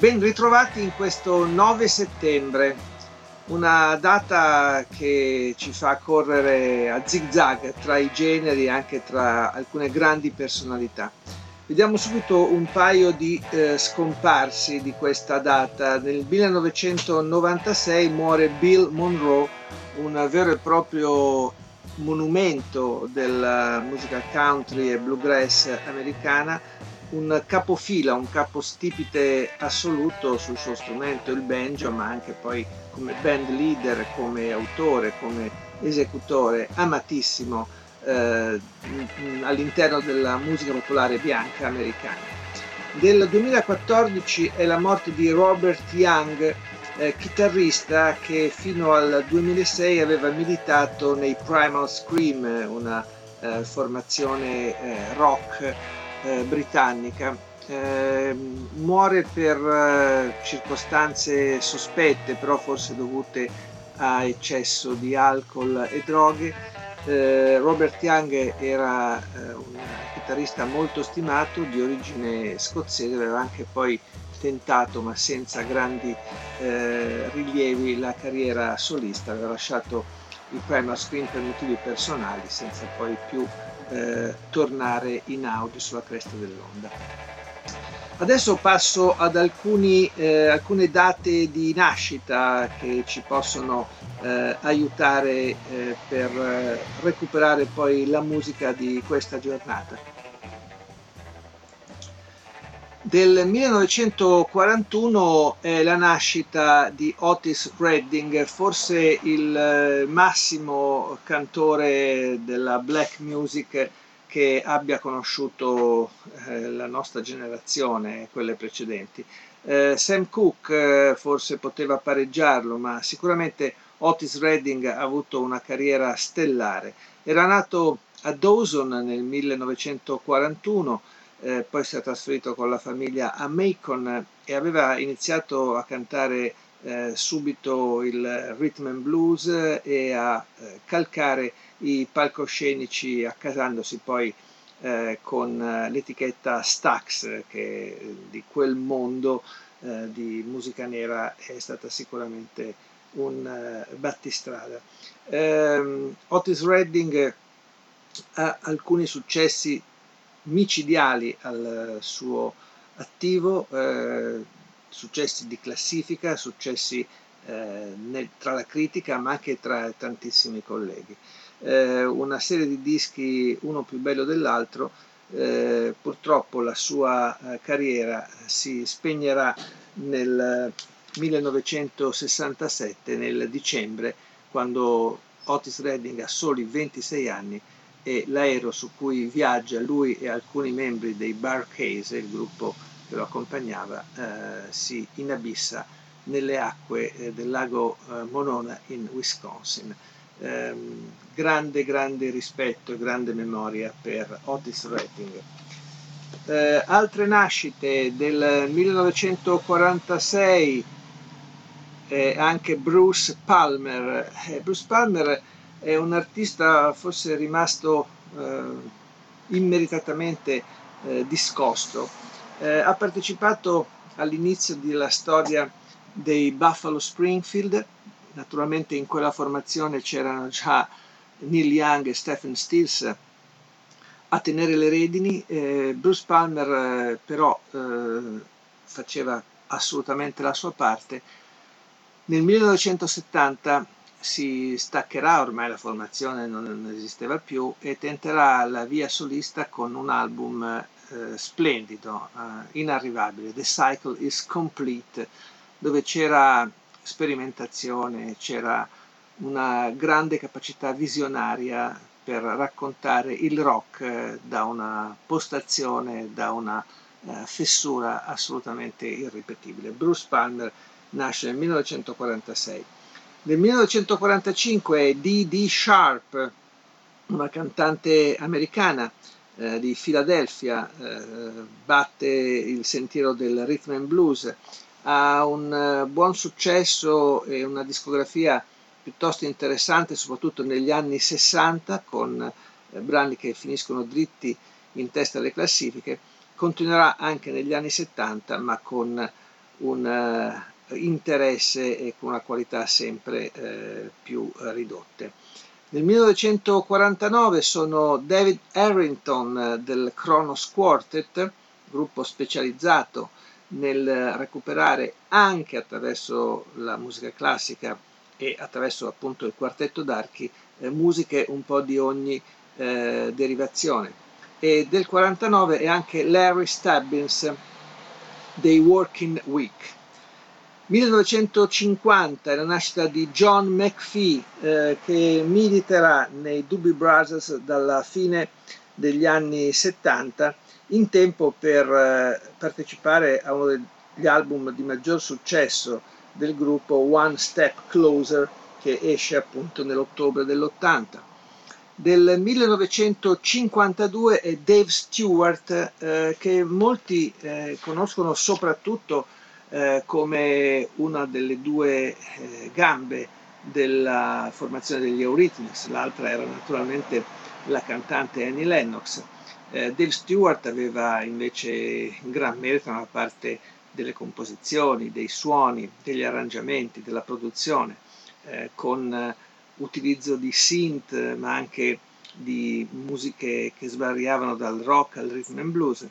Ben ritrovati in questo 9 settembre, una data che ci fa correre a zig zag tra i generi e anche tra alcune grandi personalità. Vediamo subito un paio di eh, scomparsi di questa data. Nel 1996 muore Bill Monroe, un vero e proprio monumento della musica country e bluegrass americana, un capofila, un capostipite assoluto sul suo strumento, il banjo, ma anche poi come band leader, come autore, come esecutore, amatissimo eh, all'interno della musica popolare bianca americana. Del 2014 è la morte di Robert Young, eh, chitarrista che fino al 2006 aveva militato nei Primal Scream, una eh, formazione eh, rock eh, britannica. Eh, muore per eh, circostanze sospette, però forse dovute a eccesso di alcol e droghe. Eh, Robert Young era eh, un chitarrista molto stimato, di origine scozzese, aveva anche poi tentato, ma senza grandi eh, rilievi, la carriera solista, aveva lasciato il Primal Screen per motivi personali, senza poi più eh, tornare in audio sulla cresta dell'onda. Adesso passo ad alcuni, eh, alcune date di nascita che ci possono eh, aiutare eh, per eh, recuperare poi la musica di questa giornata. Del 1941 è la nascita di Otis Redding, forse il eh, massimo cantore della black music che abbia conosciuto eh, la nostra generazione e quelle precedenti. Eh, Sam Cooke forse poteva pareggiarlo, ma sicuramente Otis Redding ha avuto una carriera stellare. Era nato a Dawson nel 1941 eh, poi si è trasferito con la famiglia a Macon e aveva iniziato a cantare eh, subito il rhythm and blues e a eh, calcare i palcoscenici accasandosi poi eh, con eh, l'etichetta Stax che di quel mondo eh, di musica nera è stata sicuramente un battistrada. Ehm, Otis Redding ha alcuni successi micidiali al suo attivo, eh, successi di classifica, successi eh, nel, tra la critica ma anche tra tantissimi colleghi. Eh, una serie di dischi uno più bello dell'altro, eh, purtroppo la sua eh, carriera si spegnerà nel 1967, nel dicembre, quando Otis Redding ha soli 26 anni e l'aereo su cui viaggia lui e alcuni membri dei Bar Case, il gruppo che lo accompagnava, eh, si inabissa nelle acque eh, del lago eh, Monona in Wisconsin. Ehm, grande, grande rispetto e grande memoria per Otis Redding. Eh, altre nascite del 1946 eh, anche Bruce Palmer. Eh, Bruce Palmer è un artista forse rimasto eh, immeritatamente eh, discosto. Eh, ha partecipato all'inizio della storia dei Buffalo Springfield, naturalmente in quella formazione c'erano già Neil Young e Stephen Stills a tenere le redini, Bruce Palmer eh, però eh, faceva assolutamente la sua parte. Nel 1970 si staccherà, ormai la formazione non esisteva più, e tenterà la via solista con un album eh, splendido, eh, inarrivabile, The Cycle is Complete, dove c'era sperimentazione, c'era una grande capacità visionaria per raccontare il rock eh, da una postazione, da una uh, fessura assolutamente irripetibile. Bruce Palmer nasce nel 1946. Nel 1945 è Dee Dee Sharp, una cantante americana eh, di Filadelfia, eh, batte il sentiero del rhythm and blues, ha un eh, buon successo e una discografia piuttosto interessante, soprattutto negli anni 60, con eh, brani che finiscono dritti in testa alle classifiche. Continuerà anche negli anni 70, ma con un uh, interesse e con una qualità sempre uh, più ridotte. Nel 1949 sono David Harrington del Kronos Quartet, gruppo specializzato nel recuperare anche attraverso la musica classica e attraverso appunto il quartetto d'archi eh, musiche un po' di ogni eh, derivazione. E del 49 è anche Larry Stubbins dei Working Week. 1950 è la nascita di John McPhee eh, che militerà nei Doobie Brothers dalla fine degli anni 70 in tempo per eh, partecipare a uno degli album di maggior successo del gruppo One Step Closer che esce appunto nell'ottobre dell'80. Del 1952 è Dave Stewart eh, che molti eh, conoscono soprattutto eh, come una delle due eh, gambe della formazione degli Eurythmics, l'altra era naturalmente la cantante Annie Lennox. Eh, Dave Stewart aveva invece gran merito nella parte delle composizioni, dei suoni, degli arrangiamenti, della produzione, con utilizzo di synth, ma anche di musiche che svariavano dal rock al rhythm and blues.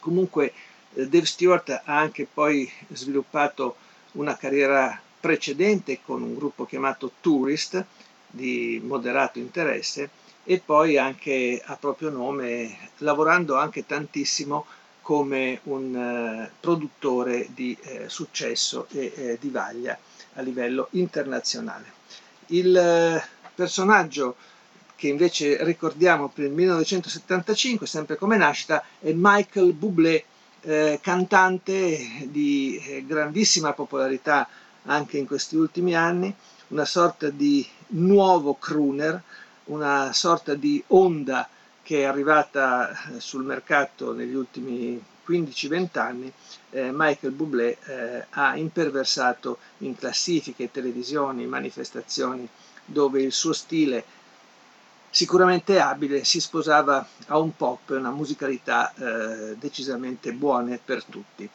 Comunque Dave Stewart ha anche poi sviluppato una carriera precedente con un gruppo chiamato Tourist di moderato interesse e poi anche a proprio nome lavorando anche tantissimo come un uh, produttore di uh, successo e di vaglia a livello internazionale. Il personaggio che invece ricordiamo per il 1975, sempre come nascita, è Michael Bublé, eh, cantante di eh, grandissima popolarità anche in questi ultimi anni, una sorta di nuovo crooner, una sorta di onda che è arrivata eh, sul mercato negli ultimi 15-20 anni, eh, Michael Bublé ha imperversato in classifiche, televisioni, manifestazioni dove il suo stile sicuramente abile, si sposava a un pop e una musicalità eh, decisamente buone per tutti.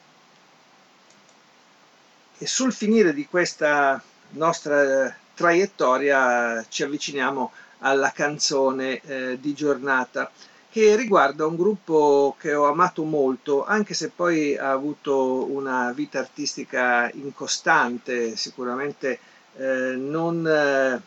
E sul finire di questa nostra traiettoria ci avviciniamo alla canzone eh, di giornata che riguarda un gruppo che ho amato molto, anche se poi ha avuto una vita artistica incostante, sicuramente eh, non eh,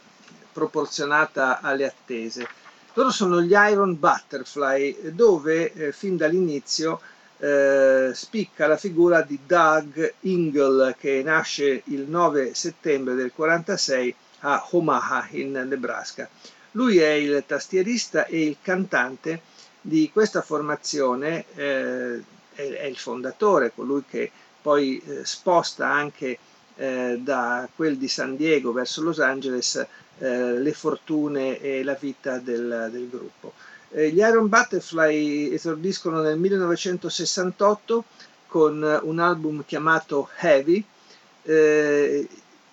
proporzionata alle attese. Loro sono gli Iron Butterfly, dove eh, fin dall'inizio eh, spicca la figura di Doug Ingle, che nasce il 9 settembre del 46 a Omaha, in Nebraska. Lui è il tastierista e il cantante di questa formazione, eh, è, è, il fondatore, colui che poi eh, sposta anche eh, da quel di San Diego verso Los Angeles eh, le fortune e la vita del, del gruppo. Eh, gli Iron Butterfly esordiscono nel 1968 con un album chiamato Heavy. Eh,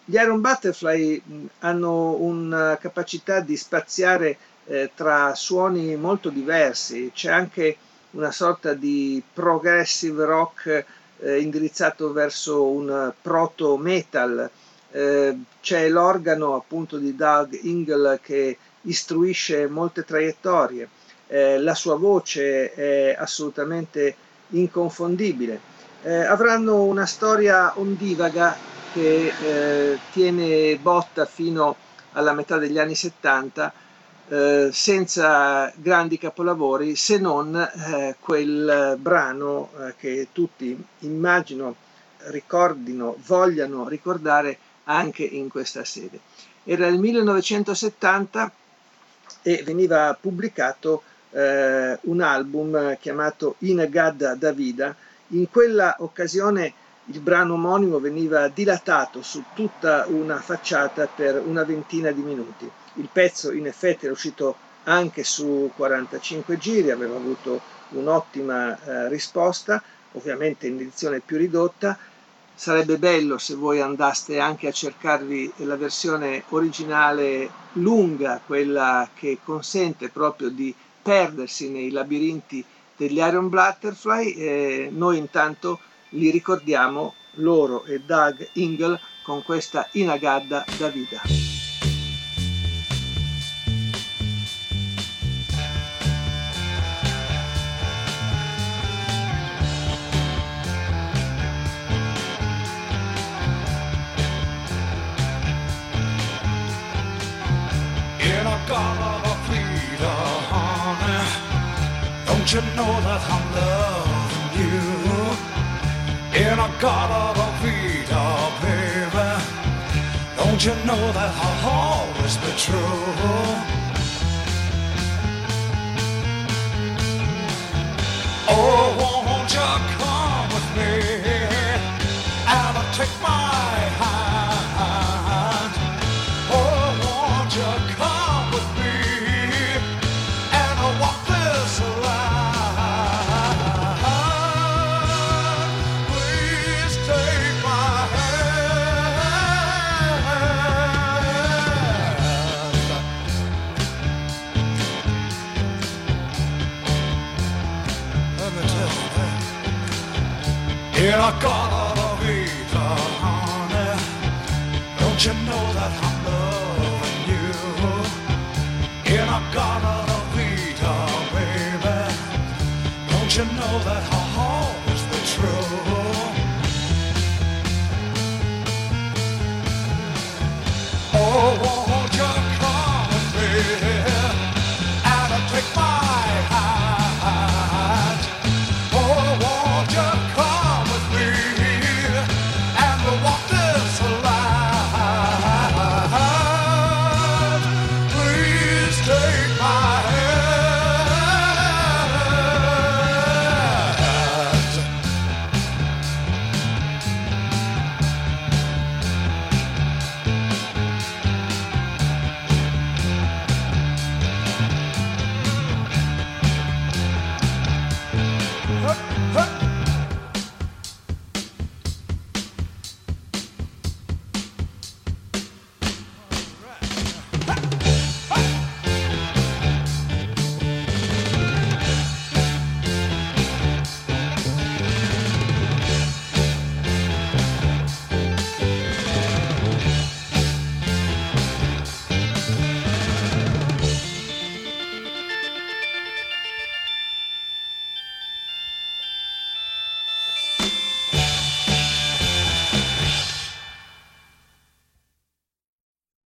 gli Iron Butterfly hanno una capacità di spaziare eh, tra suoni molto diversi, c'è anche una sorta di progressive rock eh, indirizzato verso un proto metal, eh, c'è l'organo appunto di Doug Ingle che istruisce molte traiettorie, eh, la sua voce è assolutamente inconfondibile. Eh, avranno una storia ondivaga che eh, tiene botta fino alla metà degli anni 70 eh, senza grandi capolavori se non quel brano che tutti immagino ricordino, vogliano ricordare anche in questa sede. Era il 1970 e veniva pubblicato eh, un album chiamato In Gadda Davida. In quella occasione il brano omonimo veniva dilatato su tutta una facciata per una ventina di minuti. Il pezzo in effetti era uscito anche su 45 giri, aveva avuto un'ottima eh, risposta, ovviamente in edizione più ridotta. Sarebbe bello se voi andaste anche a cercarvi la versione originale lunga, quella che consente proprio di perdersi nei labirinti degli Iron Butterfly. Eh, noi intanto li ricordiamo loro e Doug Ingle con questa Inagadda Davida. Don't you know that I'm loving you in a God of Vita, baby? Don't you know that I'll always be true? Oh, won't you come with me Here I come.